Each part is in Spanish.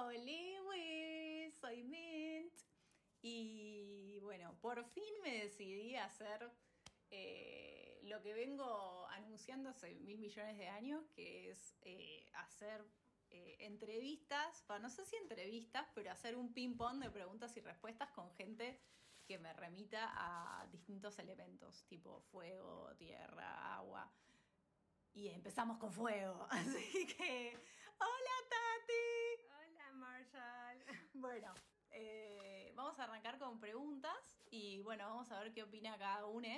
Hola, soy Mint. Y bueno, por fin me decidí a hacer eh, lo que vengo anunciando hace mil millones de años, que es eh, hacer eh, entrevistas, no sé si entrevistas, pero hacer un ping-pong de preguntas y respuestas con gente que me remita a distintos elementos, tipo fuego, tierra, agua. Y empezamos con fuego. Así que, hola Tati. Bueno, eh, vamos a arrancar con preguntas y bueno, vamos a ver qué opina cada uno.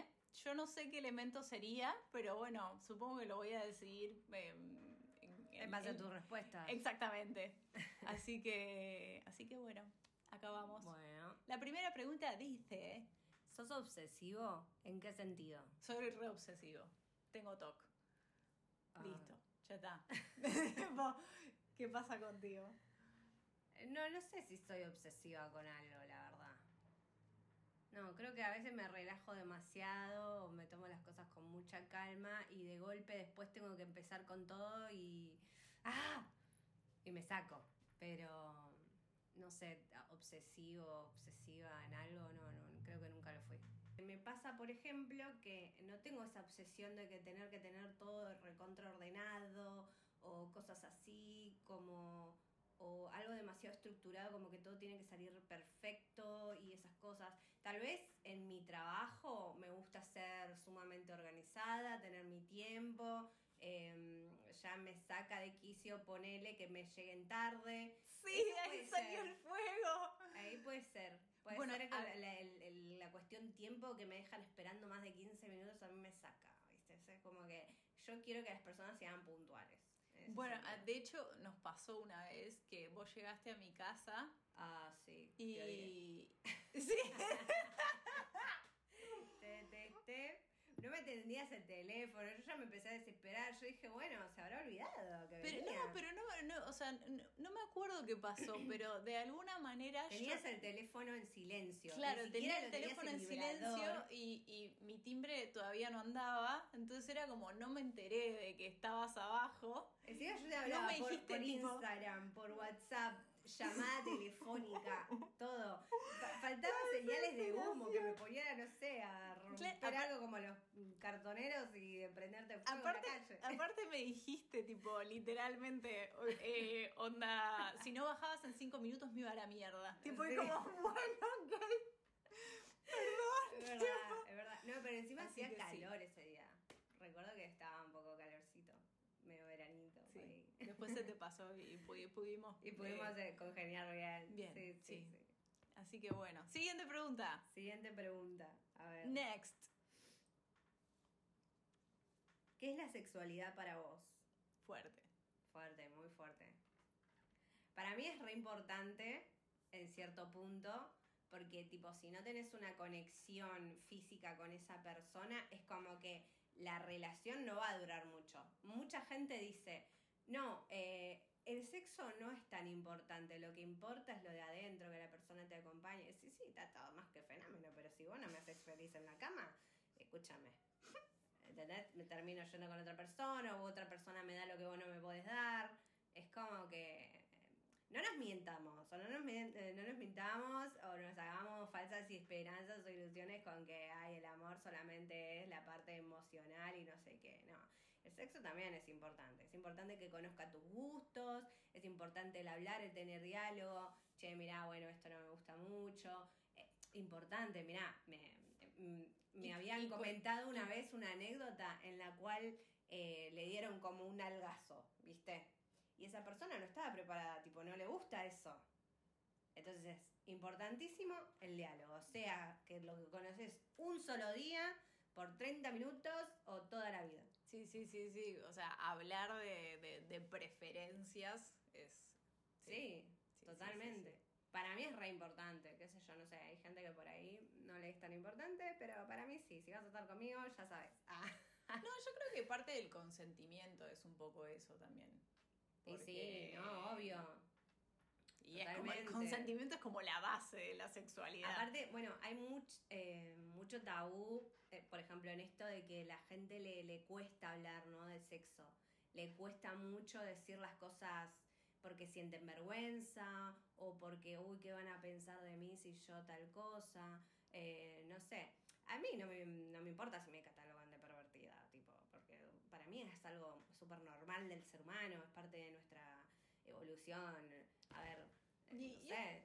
Yo no sé qué elemento sería, pero bueno, supongo que lo voy a decidir eh, en, En base a tu respuesta. Exactamente. Así que, así que bueno, acá vamos. Bueno. La primera pregunta dice, ¿Sos obsesivo? ¿En qué sentido? soy re obsesivo, tengo TOC. Ah. Listo, ya está. ¿Qué pasa contigo? No, no sé si soy obsesiva con algo, la verdad. No, creo que a veces me relajo demasiado me tomo las cosas con mucha calma y de golpe después tengo que empezar con todo y... ¡Ah! Y me saco. Pero, no sé, obsesivo, obsesiva en algo, no, no, creo que nunca lo fui. Me pasa, por ejemplo, que no tengo esa obsesión de que tener que tener todo recontraordenado o cosas así como o algo demasiado estructurado, como que todo tiene que salir perfecto y esas cosas. Tal vez en mi trabajo me gusta ser sumamente organizada, tener mi tiempo, em, ya me saca de quicio ponerle que me lleguen tarde. Sí, ahí salió ser. el fuego. Ahí puede ser. Puede Bueno, ser que a- la, cuestión tiempo que me dejan esperando más de 15 minutos a mí me saca, ¿viste? O sea, es como que yo quiero que las personas sean puntuales. Ese Bueno, sentido. ah, de hecho nos pasó una vez que vos llegaste a mi casa Ah, sí. y... Sí. No me atendías el teléfono, yo ya me empecé a desesperar. Yo dije, bueno, se habrá olvidado que pero venía. no, pero no, no, o sea, no, no me acuerdo qué pasó, pero de alguna manera Tenías yo... el teléfono en silencio. Claro, tenía el teléfono en vibrador. silencio y, y mi timbre todavía no andaba, entonces era como no me enteré de que estabas abajo. Encima yo te hablaba me por, dijiste, por tipo- Instagram, por WhatsApp, llamada telefónica, todo. Fa- faltaban señales de humo que me poniera, no sé, a romper Claro, algo como los cartoneros y prenderte fuego Aparte, en la calle. aparte me dijiste, tipo, literalmente, eh, onda, si no bajabas en cinco minutos me iba a la mierda. Tipo, Sí. y como, bueno, ok. Es verdad, es verdad. No, pero encima Así hacía sí. calor ese día. Recuerdo que estaba un poco calorcito, medio veranito. por Sí. ahí. Después se te pasó y pu- pudimos. Y pudimos eh, eh, congeniar bien. bien, Sí, sí, sí. sí. Así que bueno. Siguiente pregunta. Siguiente pregunta. A ver. Next. ¿Qué es la sexualidad para vos? Fuerte. Fuerte, muy fuerte. Para mí es re importante en cierto punto, porque tipo, si no tenés una conexión física con esa persona, es como que la relación no va a durar mucho. Mucha gente dice, no, eh, el sexo no es tan importante, lo que importa es lo de adentro, que la persona te acompañe. Sí, sí, está todo más que fenómeno, pero si vos no me haces feliz en la cama, escúchame. ¿Entendés? Me termino yendo con otra persona o otra persona me da lo que vos no me podés dar. Es como que eh, no nos mientamos, o no nos, eh, no nos mintamos, o nos hagamos falsas esperanzas o ilusiones con que ay, el amor solamente es la parte emocional y no sé qué. No, el sexo también es importante. Es importante que conozca tus gustos, es importante el hablar, el tener diálogo. Che, mirá, bueno, esto no me gusta mucho. Eh, importante, mirá, me, mm, me habían comentado una vez una anécdota en la cual eh, le dieron como un algazo, ¿viste? Y esa persona no estaba preparada, tipo, no le gusta eso. Entonces es importantísimo el diálogo, sea que lo que conoces un solo día, por 30 minutos o toda la vida. Sí, sí, sí, sí. O sea, hablar de, de- de preferencias es. Sí, Sí, totalmente. sí, sí, Para mí es re importante, qué sé yo, no sé, hay gente que por ahí no le es tan importante, pero para mí sí, si vas a estar conmigo, ya sabes. Ah. No, yo creo que parte del consentimiento es un poco eso también. Y Porque- sí, no, obvio. Y es como el consentimiento es como la base de la sexualidad. Aparte, bueno, hay mucho tabú, eh, por ejemplo, en esto de que la gente le, le cuesta hablar, ¿no? Del sexo. Le cuesta mucho decir las cosas porque sienten vergüenza o porque, uy, ¿qué van a pensar de mí si yo tal cosa? Eh, no sé. A mí no me, no me importa si me catalogan de pervertida, tipo, porque para mí es algo súper normal del ser humano, es parte de nuestra evolución. A ver, Y-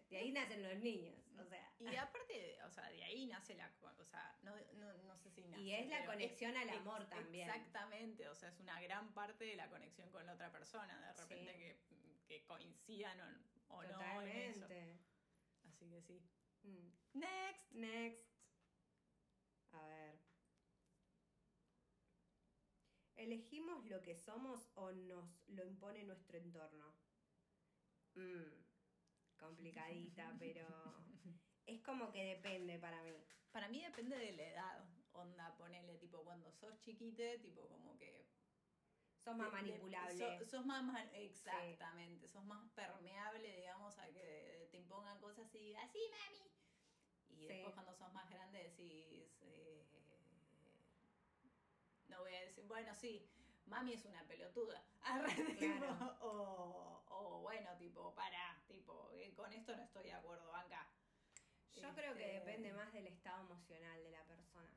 de ahí nacen los niños, o sea. Y aparte, o sea, de ahí nace la, o sea, no, no, no sé si nace. Y es la conexión al ex- amor también. Exactamente, o sea, es una gran parte de la conexión con la otra persona, de repente Sí. que, que coincidan o, o no en eso. Así que sí. Mm. Next. Next. A ver. ¿Elegimos lo que somos o nos lo impone nuestro entorno? Mm, complicadita, pero es como que depende para mí. Para mí depende de la edad. Onda, ponele, tipo, cuando sos chiquite, tipo, como que. Sos más de- de- manipulable. so- sos más, man- exactamente, sos más permeable, digamos, a que te impongan cosas y digas, sí, mami. Y Sí. después cuando sos más grande decís, eh, no voy a decir, bueno, sí, mami es una pelotuda. Arre, tipo, o, o bueno, tipo, para, tipo, eh, con esto no estoy de acuerdo, acá. Yo creo que Este, depende más del estado emocional de la persona.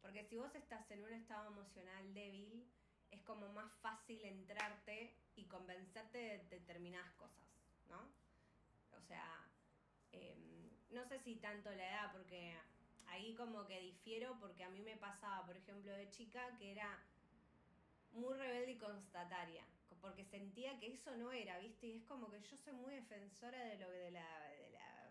Porque si vos estás en un estado emocional débil, es como más fácil entrarte y convencerte de determinadas cosas, ¿no? O sea, em, no sé si tanto la edad, porque ahí como que difiero, porque a mí me pasaba, por ejemplo, de chica, que era muy rebelde y constataria, porque sentía que eso no era, ¿viste? Y es como que yo soy muy defensora de lo de la, de la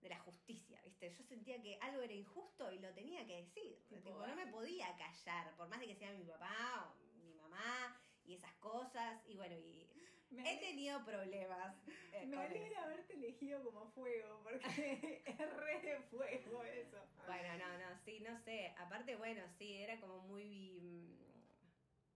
de la justicia, ¿viste? Yo sentía que algo era injusto y lo tenía que decir. Tipo, Tipo, no me podía callar, por más de que sea mi papá o mi mamá y esas cosas. Y bueno, y he tenido problemas. eh, Me alegra haberte elegido como fuego, porque es re de fuego eso. Bueno, no, no, sí, no sé. Aparte, bueno, sí, era como muy...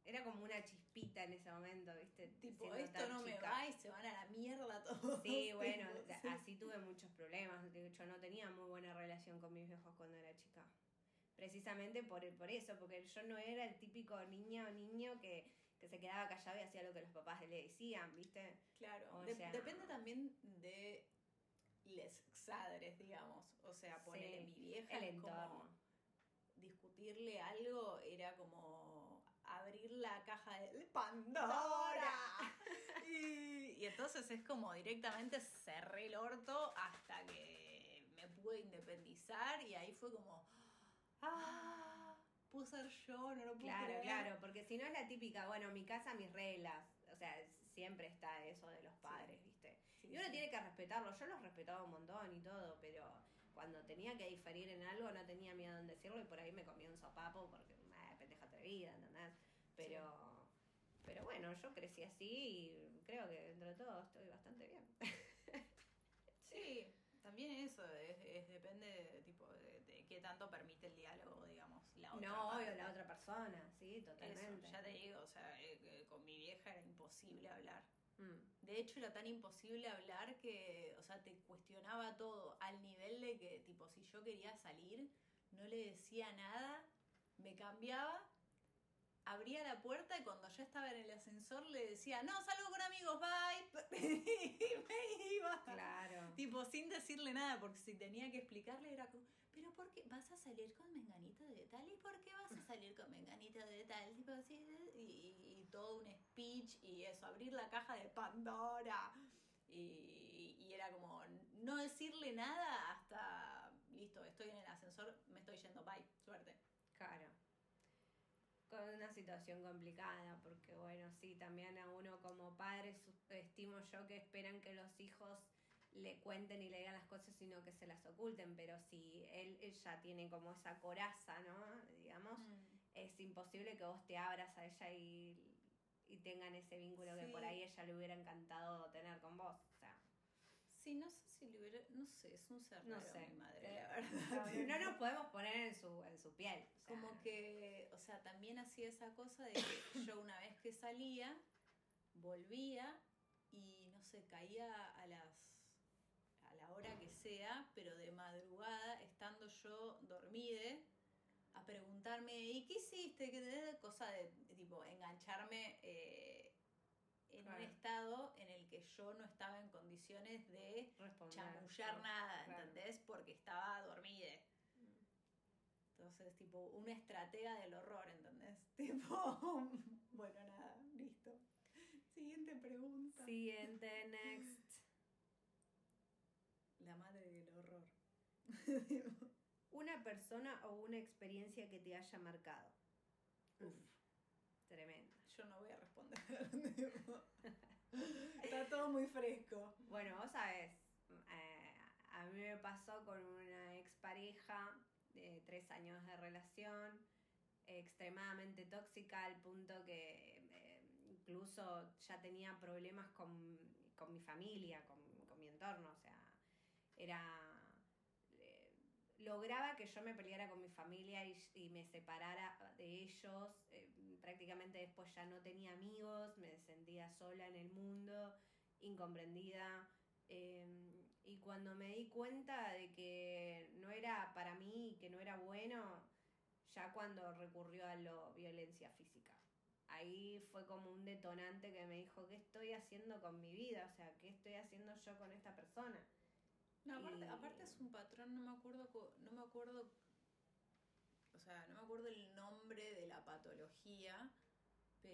Era como una chispita en ese momento, ¿viste? Tipo, esto no me va y se van a la mierda todos. Sí, bueno, tipo, de- sí. así tuve muchos problemas. De hecho, no tenía muy buena relación con mis viejos cuando era chica. Precisamente por, por eso, porque yo no era el típico niño o niño que, que se quedaba callado y hacía lo que los papás le decían, ¿viste? Claro, O de- sea- depende también de les padres, digamos. O sea, ponerle Sí, mi vieja el es como entorno. discutirle algo era como abrir la caja de Pandora. y, y entonces es como directamente cerré el orto hasta que me pude independizar y ahí fue como, ah, puedo ser yo, no lo puedo Claro, creer. claro, porque si no es la típica, bueno, mi casa, mis reglas. O sea, siempre está eso de los padres, ¿viste? Sí, Y uno sí. tiene que respetarlo. Yo los respetaba un montón y todo, pero cuando tenía que diferir en algo no tenía miedo en decirlo y por ahí me comía un sopapo porque, eh, pendeja atrevida, ¿entendés? Pero, pero bueno, yo crecí así y creo que dentro de todo estoy bastante bien. Sí, también eso, es, es- depende de, tipo, de, de qué tanto permite el diálogo, digamos, la otra no, obvio, la otra persona, sí, Eso, totalmente. ya te digo, o sea, eh, con mi vieja era imposible hablar. Mm, De hecho, era tan imposible hablar que, o sea, te cuestionaba todo al nivel de que, tipo, si yo quería salir, no le decía nada, me cambiaba, abría la puerta y cuando ya estaba en el ascensor le decía, no, salgo con amigos, bye, y me iba. claro. Tipo, sin decirle nada, porque si tenía que explicarle era como, pero ¿por qué vas a salir con menganito de tal? ¿Y por qué vas a salir con menganito de tal? Tipo así, y, todo un speech y eso, abrir la caja de Pandora. Y, y era como no decirle nada hasta, listo, estoy en el ascensor, me estoy yendo, bye, suerte. Claro. Con una situación complicada, porque bueno, sí, también a uno como padre estimo yo que esperan que los hijos le cuenten y le digan las cosas, sino que se las oculten, pero si él, él ya tiene como esa coraza, ¿no? Digamos, es imposible que vos te abras a ella y, y tengan ese vínculo que por ahí ella le hubiera encantado tener con vos. O sea, Sí, no sé si no sé, es un ser no sé. mi madre, Eh, la verdad. no, no nos podemos poner en su, en su piel. o sea, Como que, o sea, también hacía esa cosa de que yo una vez que salía, volvía y no sé, caía a las a la hora que sea, pero de madrugada, estando yo dormida, a preguntarme, ¿y qué hiciste? ¿Qué te-?" cosa de, de tipo engancharme eh, un estado en el que yo no estaba en condiciones de chamullar nada, ¿entendés? Porque estaba dormida. Entonces, tipo, una estratega del horror, ¿entendés? Tipo, bueno, nada, listo. Siguiente pregunta. Siguiente, next. La madre del horror. una persona o una experiencia que te haya marcado. Uf. Tremendo. Yo no voy a responder. Muy fresco. Bueno, vos sabés, eh, a mí me pasó con una expareja de tres años de relación, extremadamente tóxica al punto que eh, incluso ya tenía problemas con, mi familia, con, con, mi entorno, o sea, era lograba que yo me peleara con mi familia y, me separara de ellos. Eh, prácticamente después ya no tenía amigos, me sentía sola en el mundo, incomprendida. Em, y cuando me di cuenta de que no era para mí que no era bueno, ya cuando recurrió a la violencia física. Ahí fue como un detonante que me dijo, ¿qué estoy haciendo con mi vida? O sea, ¿qué estoy haciendo yo con esta persona? No, aparte, es un patrón, no me acuerdo, no me acuerdo, o sea, no me acuerdo el nombre de la patología,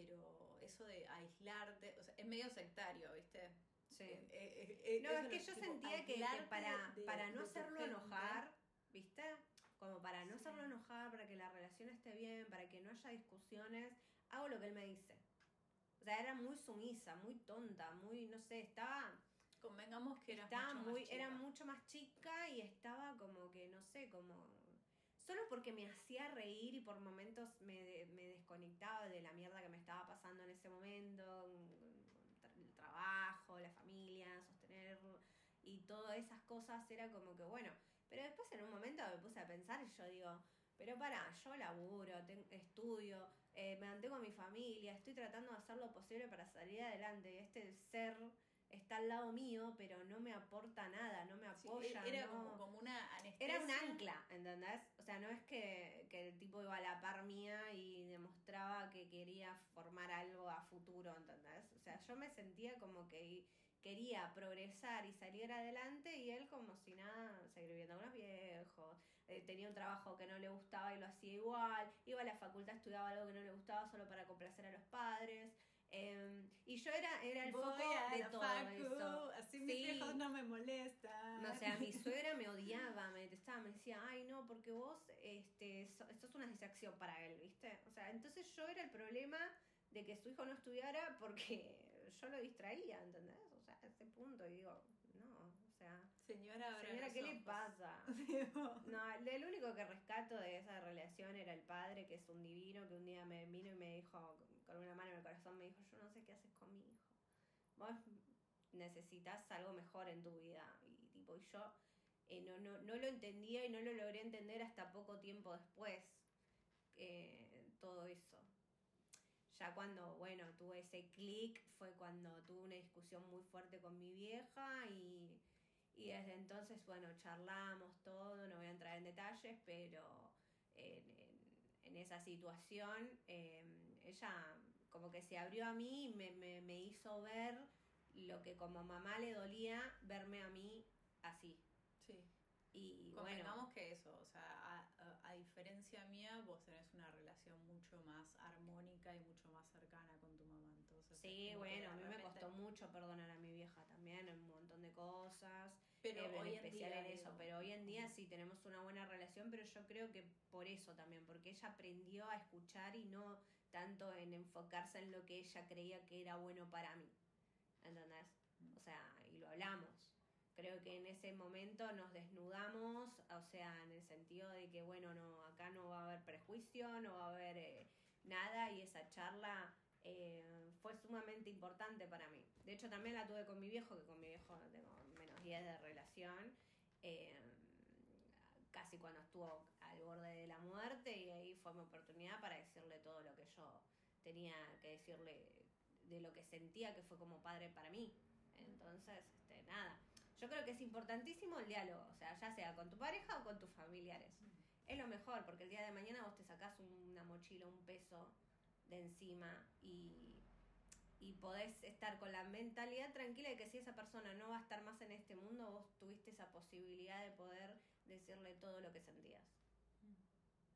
pero eso de aislarte, o sea, es medio sectario, ¿viste? Sí. Eh, eh, eh, no, es que yo sentía que, para, para no hacerlo enojar, ¿viste? Como para no hacerlo enojar, para que la relación esté bien, para que no haya discusiones, hago lo que él me dice. O sea, era muy sumisa, muy tonta, muy, no sé, estaba Convengamos que era mucho muy, más chica. Era mucho más chica y estaba como que, no sé, como... Solo porque me hacía reír y por momentos me, me desconectaba de la mierda que me estaba pasando en ese momento, el trabajo, la familia, sostener y todas esas cosas, era como que bueno, pero después en un momento me puse a pensar y yo digo, pero para, yo laburo, estudio, eh, me mantengo a mi familia, estoy tratando de hacer lo posible para salir adelante. Y este ser está al lado mío, pero no me aporta nada, no me apoya. era como, una anestesia. Era un ancla, ¿entendés? O sea, no es que, que, el tipo iba a la par mía y demostraba que quería formar algo a futuro, ¿entendés? O sea, yo me sentía como que quería progresar y salir adelante y él como si nada, seguir viviendo con los viejos, eh, tenía un trabajo que no le gustaba y lo hacía igual, iba a la facultad, estudiaba algo que no le gustaba solo para complacer a los padres. Em, y yo era, era el foco de todo eso. Así mis hijos no me molestan. No, o sea, mi suegra me odiaba, me detestaba, me decía, ay no, porque vos este, sos una distracción para él, ¿viste? O sea, entonces yo era el problema de que su hijo no estudiara porque yo lo distraía, ¿entendés? O sea, a ese punto, y digo, no, o sea... Señora, señora ¿qué le pasa? no, el único que rescato de esa relación era el padre, que es un divino, que un día me vino y me dijo, con una mano en el corazón me dijo, yo no sé qué haces con mi hijo. Vos necesitas algo mejor en tu vida. Y tipo, yo eh, no, no, no, lo entendía y no lo logré entender hasta poco tiempo después. Eh, todo eso. Ya cuando, bueno, tuve ese clic fue cuando tuve una discusión muy fuerte con mi vieja y, y desde entonces, bueno, charlamos todo, no voy a entrar en detalles, pero en, en esa situación, em, ella como que se abrió a mí y me, me, me, hizo ver lo que como mamá le dolía verme a mí así. Sí. Y Convengamos que eso, o sea, a, diferencia mía, vos tenés una relación mucho más armónica y mucho más cercana con tu mamá. Entonces, sí, bueno, a mí me costó mucho perdonar a mi vieja también en un montón de cosas. Pero eh, hoy en especial en, eso. Pero hoy en día sí tenemos una buena relación, pero yo creo que por eso también, porque ella aprendió a escuchar y no tanto en enfocarse en lo que ella creía que era bueno para mí. ¿Entendés? O sea, y lo hablamos Creo que en ese momento nos desnudamos, o sea, en el sentido de que, bueno, no, acá no va a haber prejuicio, no va a haber eh, nada y esa charla eh, fue sumamente importante para mí. De hecho, también la tuve con mi viejo, que con mi viejo tengo menos días de relación, eh, casi cuando estuvo al borde de la muerte y ahí fue mi oportunidad para decirle todo lo que yo tenía que decirle de lo que sentía que fue como padre para mí. Entonces, este, nada yo creo que es importantísimo el diálogo, o sea, ya sea con tu pareja o con tus familiares. Es lo mejor, porque el día de mañana vos te sacás una mochila, un peso de encima y, y podés estar con la mentalidad tranquila de que si esa persona no va a estar más en este mundo, vos tuviste esa posibilidad de poder decirle todo lo que sentías. Mm.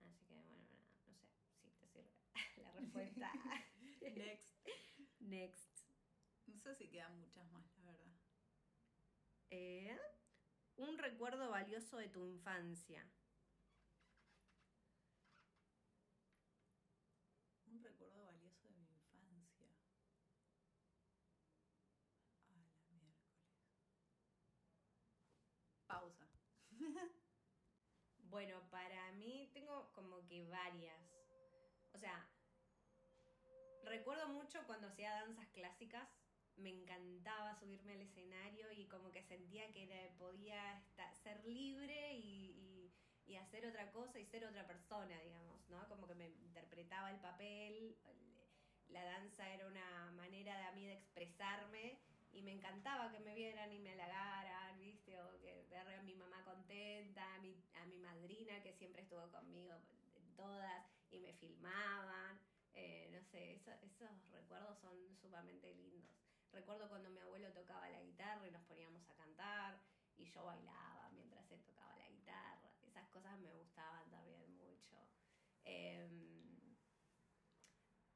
Así que bueno, nada, no sé si te sirve la respuesta. Next. Next. No sé si quedan muchas más, la verdad. Eh, un recuerdo valioso de tu infancia. Un recuerdo valioso de mi infancia. A la miércoles. Pausa. Bueno, para mí tengo como que varias. O sea, recuerdo mucho cuando hacía danzas clásicas. Me encantaba subirme al escenario y como que sentía que podía esta- ser libre y, hacer otra cosa y ser otra persona, digamos, ¿no? Como que me interpretaba el papel. La danza era una manera de mí de expresarme y me encantaba que me vieran y me halagaran, ¿viste? O que ver a mi mamá contenta, a mi, a mi madrina que siempre estuvo conmigo en todas y me filmaban. Eh, no sé, eso- esos recuerdos son sumamente lindos. Recuerdo cuando mi abuelo tocaba la guitarra y nos poníamos a cantar y yo bailaba mientras él tocaba la guitarra. Esas cosas me gustaban también mucho. Em,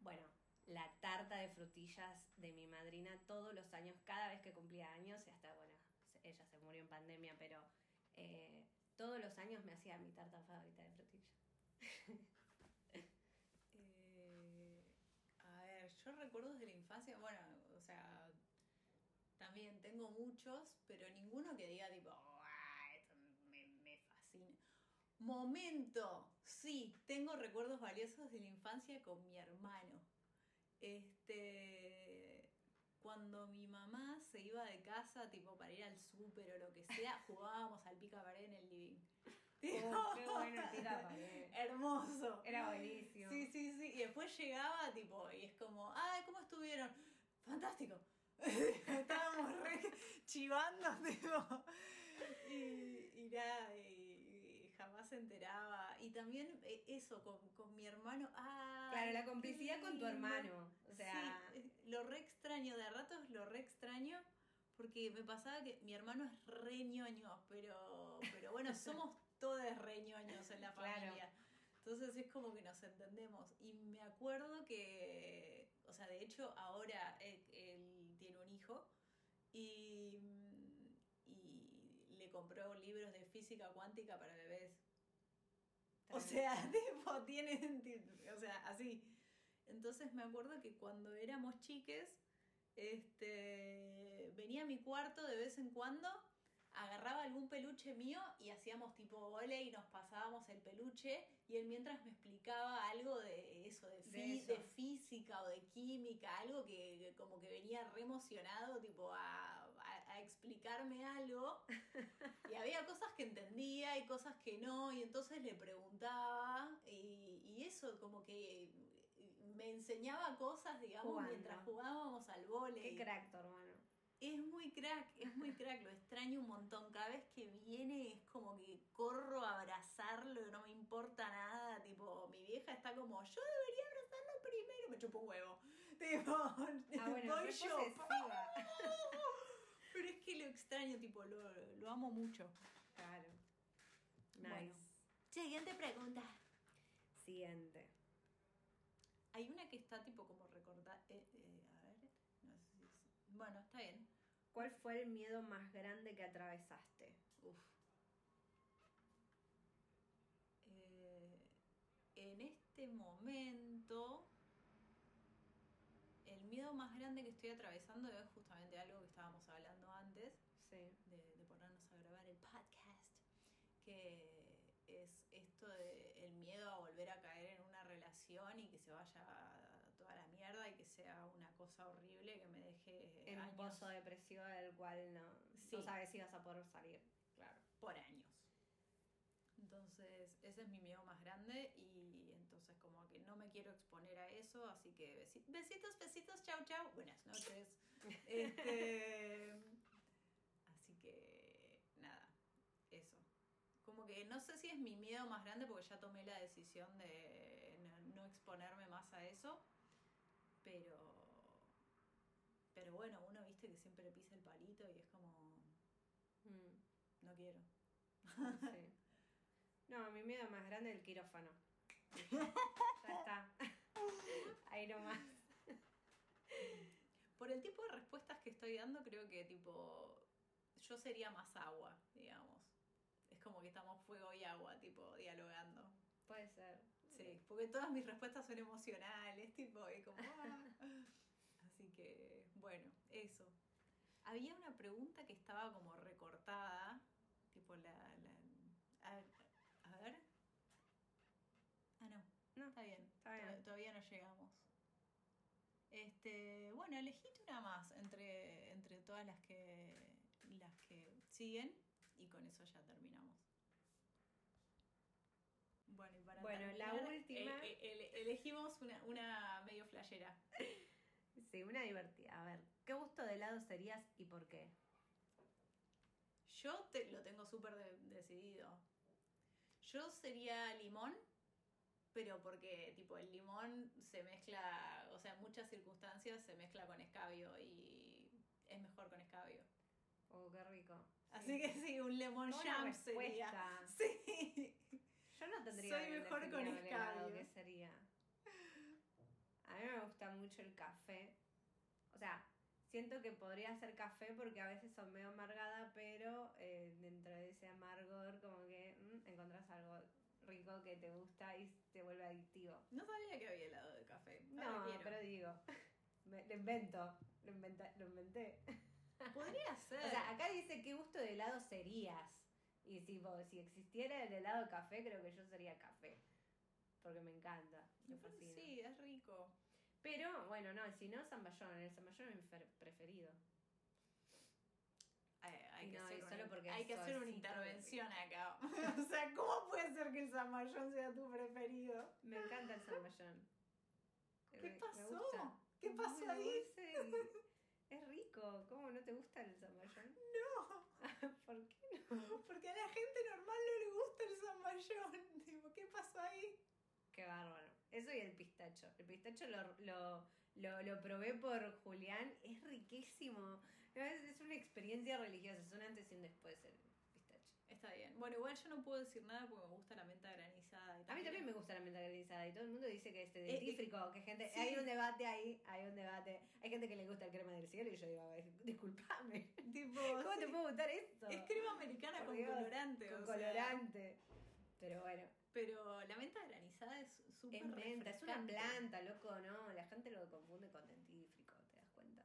bueno, la tarta de frutillas de mi madrina todos los años, cada vez que cumplía años, y hasta, bueno, ella se murió en pandemia, pero eh, todos los años me hacía mi tarta favorita de frutillas. Eh, a ver, yo recuerdos de la infancia, bueno, o sea, también tengo muchos, pero ninguno que diga tipo, "Ah, esto me, me fascina. Momento, sí, tengo recuerdos valiosos de la infancia con mi hermano. Este, cuando mi mamá se iba de casa, tipo para ir al súper o lo que sea, jugábamos al pica pared en el living. Oh, qué bueno pica pared. Hermoso. Era buenísimo. Sí, sí, sí. Y después llegaba, tipo, y es como, ay, ¿cómo estuvieron? Fantástico. Estábamos re chivando, tipo. Y, y nada, y, y jamás se enteraba. Y también eh, eso, con, con mi hermano. Ah, Claro, la complicidad con tu hermano. O sea, Sí, lo re extraño, de a ratos lo re extraño. Porque me pasaba que mi hermano es re ñoño, pero, pero bueno, somos todos re ñoños en la Claro. familia. Entonces es como que nos entendemos. Y me acuerdo que, o sea, de hecho ahora él, él tiene un hijo y, y le compró libros de física cuántica para bebés. O sea, tipo, tienen, ti- o sea, así. Entonces me acuerdo que cuando éramos chiques, este, venía a mi cuarto de vez en cuando, agarraba algún peluche mío y hacíamos tipo vole y nos pasábamos el peluche y él mientras me explicaba algo de eso, de, De fi- eso. de física o de química, algo que, que como que venía re emocionado tipo a, a- a explicarme algo y había cosas que entendía y cosas que no y entonces le preguntaba y, y eso como que me enseñaba cosas, digamos, Jugando. mientras jugábamos al vole. qué crack tu hermano. Es muy crack, es muy crack, lo extraño un montón. Cada vez que viene es como que corro a abrazarlo, no me importa nada. Tipo, mi vieja está como, yo debería abrazarlo primero, me chupo un huevo. Tipo, Ah, bueno, voy yo. Pero es que lo extraño, tipo, lo, lo amo mucho. Claro. Nice. Bueno. Siguiente pregunta. Siguiente. Hay una que está tipo como recortada. eh, eh, a ver, no sé si es- Bueno, está bien. ¿Cuál fue el miedo más grande que atravesaste? Uf. Eh, en este momento, el miedo más grande que estoy atravesando es justamente algo que estábamos hablando antes, Sí. de, de ponernos a grabar el podcast, que es esto de el miedo a volver a caer en y que se vaya toda la mierda y que sea una cosa horrible que me deje En un pozo depresivo del cual no, Sí. no sabes si vas a poder salir. Claro. por años. Entonces, ese es mi miedo más grande y entonces como que no me quiero exponer a eso, así que besi- besitos, besitos, chau, chau, buenas noches. Este, así que nada, eso. Como que no sé si es mi miedo más grande porque ya tomé la decisión de exponerme más a eso, pero Pero bueno, uno viste que siempre pisa el palito y es como, Mm, no quiero. sí. No, mi miedo más grande es el quirófano. Ya está. Ahí nomás. Por el tipo de respuestas que estoy dando, creo que tipo, yo sería más agua, digamos. Es como que estamos fuego y agua, tipo, dialogando. Puede ser. Sí, porque todas mis respuestas son emocionales, tipo, y como... ah. Así que, bueno, eso. Había una pregunta que estaba como recortada, tipo la... la- a, a ver. Ah, no. No, Está bien, está bien. to- Todavía no llegamos. Este, bueno, elegiste una más entre, entre todas las que las que siguen y con eso ya terminamos. Bueno, la última. eh, eh, ele- elegimos una, una medio flashera. Sí, una divertida. A ver, ¿qué gusto de helado serías y por qué? Yo te, lo tengo súper de- decidido. Yo sería limón, pero porque tipo el limón se mezcla, o sea, en muchas circunstancias se mezcla con escabio y es mejor con escabio. Oh, qué rico. Así que sí, un lemon jam sería. Sí. Yo no tendría Soy mejor con escabio. ¿Qué sería? A mí me gusta mucho el café. O sea, siento que podría ser café porque a veces son medio amargada, pero eh, dentro de ese amargor como que mm, encontrás algo rico que te gusta y te vuelve adictivo. No sabía que había helado de café. No, pero digo, me- lo invento, lo, inventa- lo inventé. Podría ser. O sea, acá dice qué gusto de helado serías. Y si, vos- si existiera el helado café, creo que yo sería café. Porque me encanta. Me Aparte, fascina. sí, es rico. Pero, bueno, no, si no, zamballón. El zamballón es mi fer- preferido. Hay, hay Y que no, hacer, solo porque hay que hacer una intervención acá. o sea, ¿cómo puede ser que el zamallón sea tu preferido? Me encanta el zamballón. ¿Qué Me- pasó? ¿Qué pasó ahí? Es rico. ¿Cómo no te gusta el zamballón? No, ¿Por qué? porque a la gente normal no le gusta el zamallón. Tipo, ¿qué pasó ahí? Qué bárbaro. Eso y el pistacho. El pistacho lo, lo, lo, probé por Julián. Es riquísimo. Es, una experiencia religiosa. Es un antes y un después. Bueno, igual yo no puedo decir nada porque me gusta la menta granizada. y A mí también me gusta la menta granizada y todo el mundo dice que es Eh, eh, dentífrico, que gente... sí. Hay un debate ahí, hay un debate. Hay gente que le gusta el crema del cielo y yo digo, "Ay, disculpame. Tipo, ¿Cómo sí. te puede gustar esto? Es crema americana Por con Dios, colorante. Con o sea. colorante. Pero bueno, Pero la menta granizada es súper es menta, es una planta, loco, ¿no? La gente lo confunde con dentífrico, ¿te das cuenta?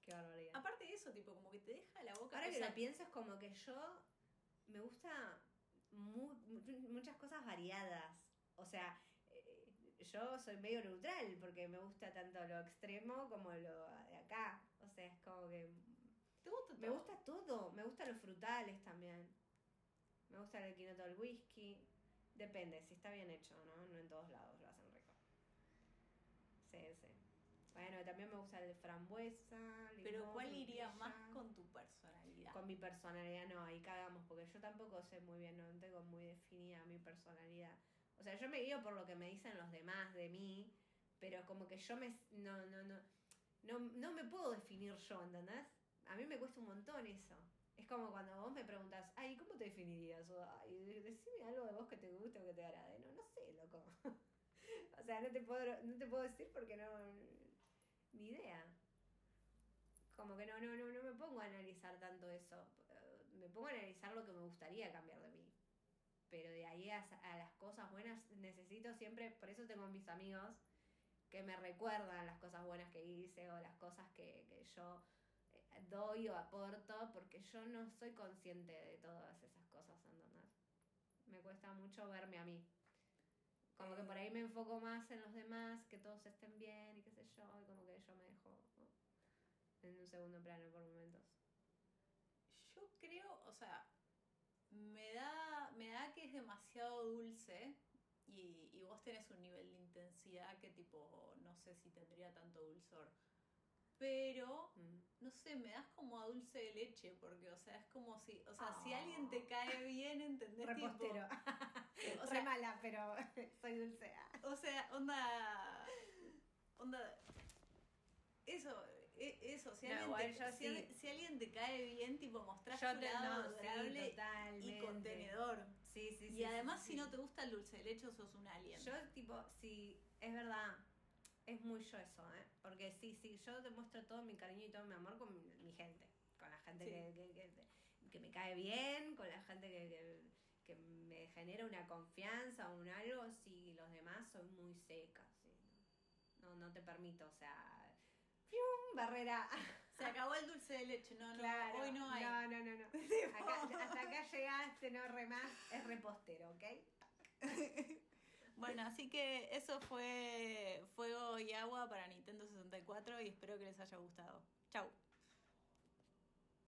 Qué barbaridad. Aparte de eso, tipo, como que te deja la boca. Ahora que lo pienso es como que yo me gusta mu- mu- muchas cosas variadas. O sea, eh, yo soy medio neutral porque me gusta tanto lo extremo como lo de acá. O sea, es como que ¿Te gusta me todo? gusta todo. Me gustan los frutales también. Me gusta el quinoto del whisky. Depende, si está bien hecho, ¿no? No en todos lados lo hacen rico. Sí, sí. Bueno, también me gusta el de frambuesa. Pero ¿cuál iría más con tu personalidad? Con mi personalidad no, ahí cagamos, porque yo tampoco sé muy bien, no tengo muy definida mi personalidad. O sea, yo me guío por lo que me dicen los demás de mí, pero como que yo me no, no, no, no, no me puedo definir yo, ¿entendés? A mí me cuesta un montón eso. Es como cuando vos me preguntas, ay, ¿cómo te definirías? O, ay, de- decime algo de vos que te guste o que te agrade. No, no sé, loco. o sea, no te puedo, no te puedo decir porque no, ni idea como que no, no, no, no me pongo a analizar tanto eso. Me pongo a analizar lo que me gustaría cambiar de mí. Pero de ahí a, a las cosas buenas necesito siempre, por eso tengo mis amigos que me recuerdan las cosas buenas que hice o las cosas que, que yo eh, doy o aporto, porque yo no soy consciente de todas esas cosas, ¿entendés? Me cuesta mucho verme a mí. Como que por ahí me enfoco más en los demás, que todos estén bien y qué sé yo, y como que yo me dejo en un segundo plano por momentos. Yo creo, o sea, me da, me da que es demasiado dulce y, y vos tenés un nivel de intensidad que tipo, no sé si tendría tanto dulzor. Pero, Mm. no sé, me das como a dulce de leche, porque, o sea, es como si, o sea, si Oh. alguien te cae bien, ¿entendés? Tipo, Repostero. o Re sea, mala, pero soy dulce. Ah. O sea, onda. Onda. Eso, e- eso, si, No, alguien, igual te- yo si, sí. alguien- si alguien te cae bien, tipo, mostrás Yo tu te- lado no, sí, adorable totalmente. y contenedor. Sí, sí, sí. y además, sí, si sí. no te gusta el dulce de leche, sos un alien. Yo, tipo, sí, es verdad. Es muy yo eso, ¿eh? Porque sí, sí, yo demuestro todo mi cariño y todo mi amor con mi, mi gente. Con la gente Sí. que, que, que- que me cae bien, con la gente que, que, me genera una confianza o un algo. Sí, los demás soy muy seca, sí. No, no te permito, o sea. ¡fium! Barrera. Se acabó el dulce de leche, no, no, Claro. hoy no hay. No, no, no, no. Acá- hasta acá llegaste, no remás, es repostero, ¿ok? Bueno, así que eso fue Fuego y Agua para Nintendo 64 y espero que les haya gustado. Chau.